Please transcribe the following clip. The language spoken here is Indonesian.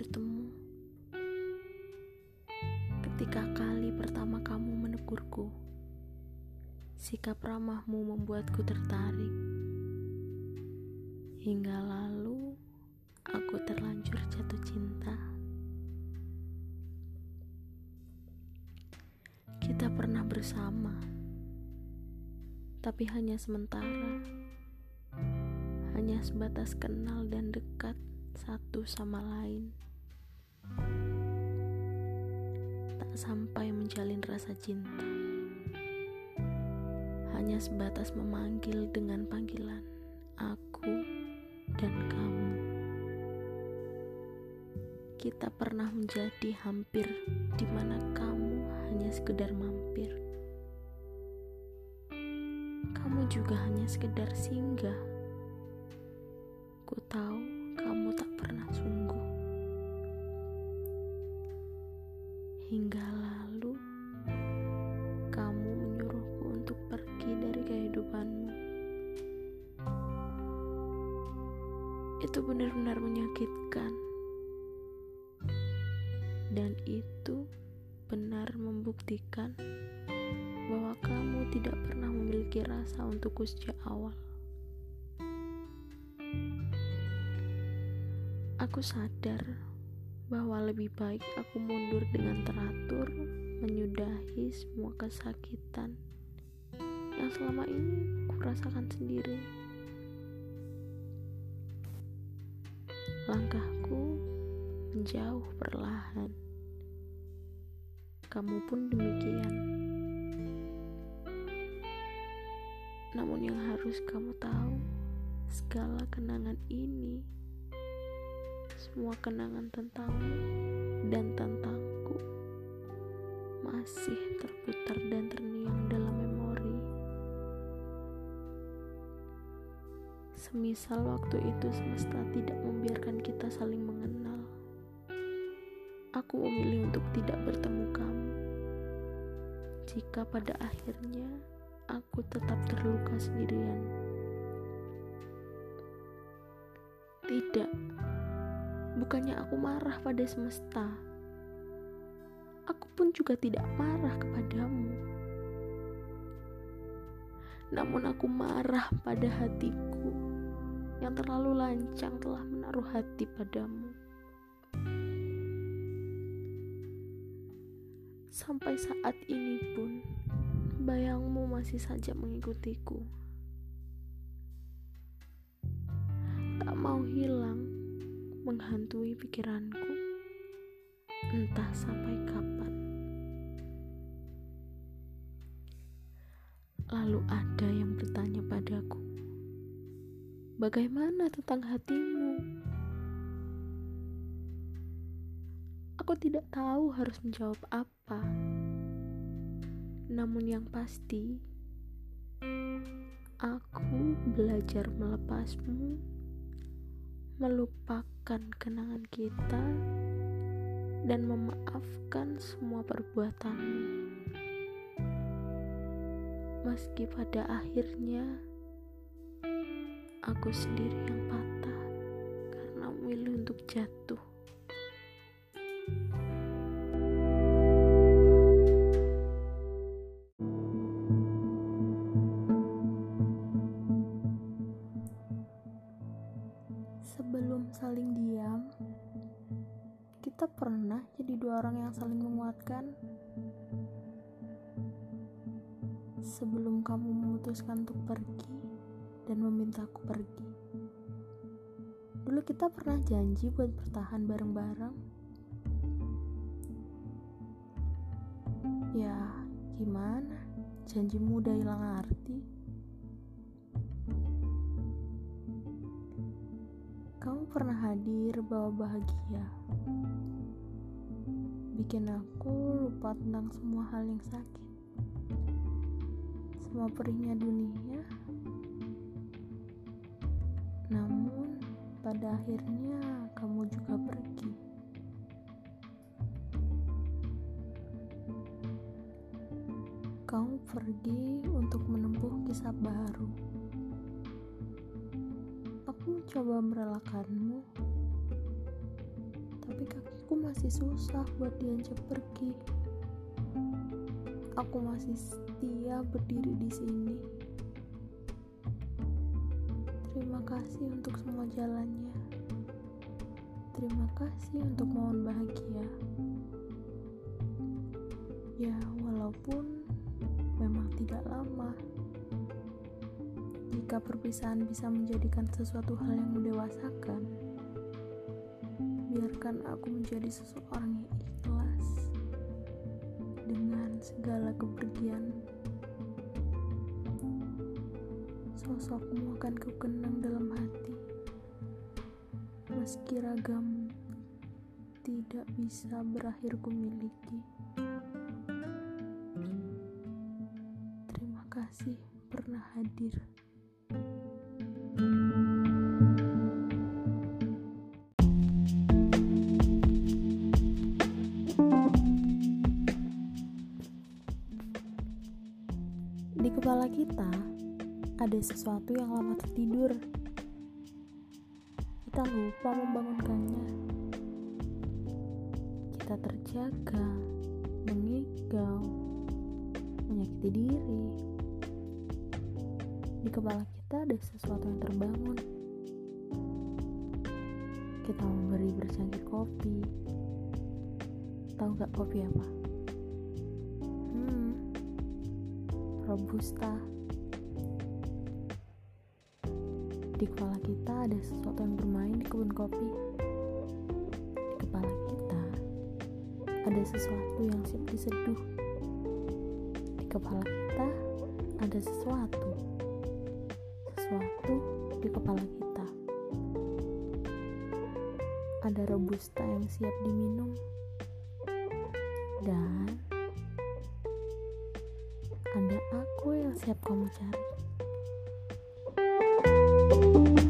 bertemu. Ketika kali pertama kamu menegurku, sikap ramahmu membuatku tertarik. Hingga lalu, aku terlanjur jatuh cinta. Kita pernah bersama, tapi hanya sementara hanya sebatas kenal dan dekat satu sama lain. Sampai menjalin rasa cinta. Hanya sebatas memanggil dengan panggilan aku dan kamu. Kita pernah menjadi hampir di mana kamu hanya sekedar mampir. Kamu juga hanya sekedar singgah. Ku tahu Itu benar-benar menyakitkan. Dan itu benar membuktikan bahwa kamu tidak pernah memiliki rasa untukku sejak awal. Aku sadar bahwa lebih baik aku mundur dengan teratur, menyudahi semua kesakitan yang selama ini kurasakan sendiri. Langkahku menjauh perlahan. Kamu pun demikian. Namun yang harus kamu tahu, segala kenangan ini semua kenangan tentangmu dan tentangku masih terputar dan terngiang Semisal waktu itu semesta tidak membiarkan kita saling mengenal. Aku memilih untuk tidak bertemu kamu. Jika pada akhirnya aku tetap terluka sendirian. Tidak, Bukannya aku marah pada semesta. Aku pun juga tidak marah kepadamu. Namun aku marah pada hatiku yang terlalu lancang telah menaruh hati padamu. Sampai saat ini pun, bayangmu masih saja mengikutiku. Tak mau hilang menghantui pikiranku, entah sampai kapan. Lalu ada yang bertanya padaku, "Bagaimana tentang hatimu?" Aku tidak tahu harus menjawab apa. Namun yang pasti, aku belajar melepasmu melupakan kenangan kita dan memaafkan semua perbuatanmu. Meski pada akhirnya aku sendiri yang patah karena memilih untuk jatuh. Sebelum saling diam, kita pernah jadi dua orang yang saling menguatkan. Sebelum kamu memutuskan untuk pergi dan memintaku pergi. Dulu kita pernah janji buat bertahan bareng-bareng. Ya, gimana? Janjimu udah hilang arti. Kamu pernah hadir bawa bahagia, bikin aku lupa tentang semua hal yang sakit, semua perihnya dunia. Pada akhirnya kamu juga pergi. Kamu pergi untuk menempuh kisah baru Aku mencoba merelakanmu, tapi kakiku masih susah buat diajak pergi. aku masih setia berdiri di sini. Kasih untuk semua jalannya. Terima kasih untuk mohon bahagia. Ya, walaupun memang tidak lama. Jika perpisahan bisa menjadikan sesuatu hal yang mendewasakan, biarkan aku menjadi seseorang yang ikhlas dengan segala kepergian. Sosokmu akan kukenang dalam hati, meski ragam tidak bisa berakhir kumiliki. Terima kasih pernah hadir. Di kepala kita ada sesuatu yang lama tertidur. Kita lupa membangunkannya. Kita terjaga, mengigau, menyakiti diri. Di kepala kita ada sesuatu yang terbangun. Kita memberi bercangkir kopi. Tahu gak kopi apa? Hmm, robusta. Di kepala kita ada sesuatu yang bermain di kebun kopi. Di kepala kita ada sesuatu yang siap diseduh. Di kepala kita ada sesuatu. Sesuatu di kepala kita. Ada robusta yang siap diminum. Dan ada aku yang siap kamu cari. Thank you.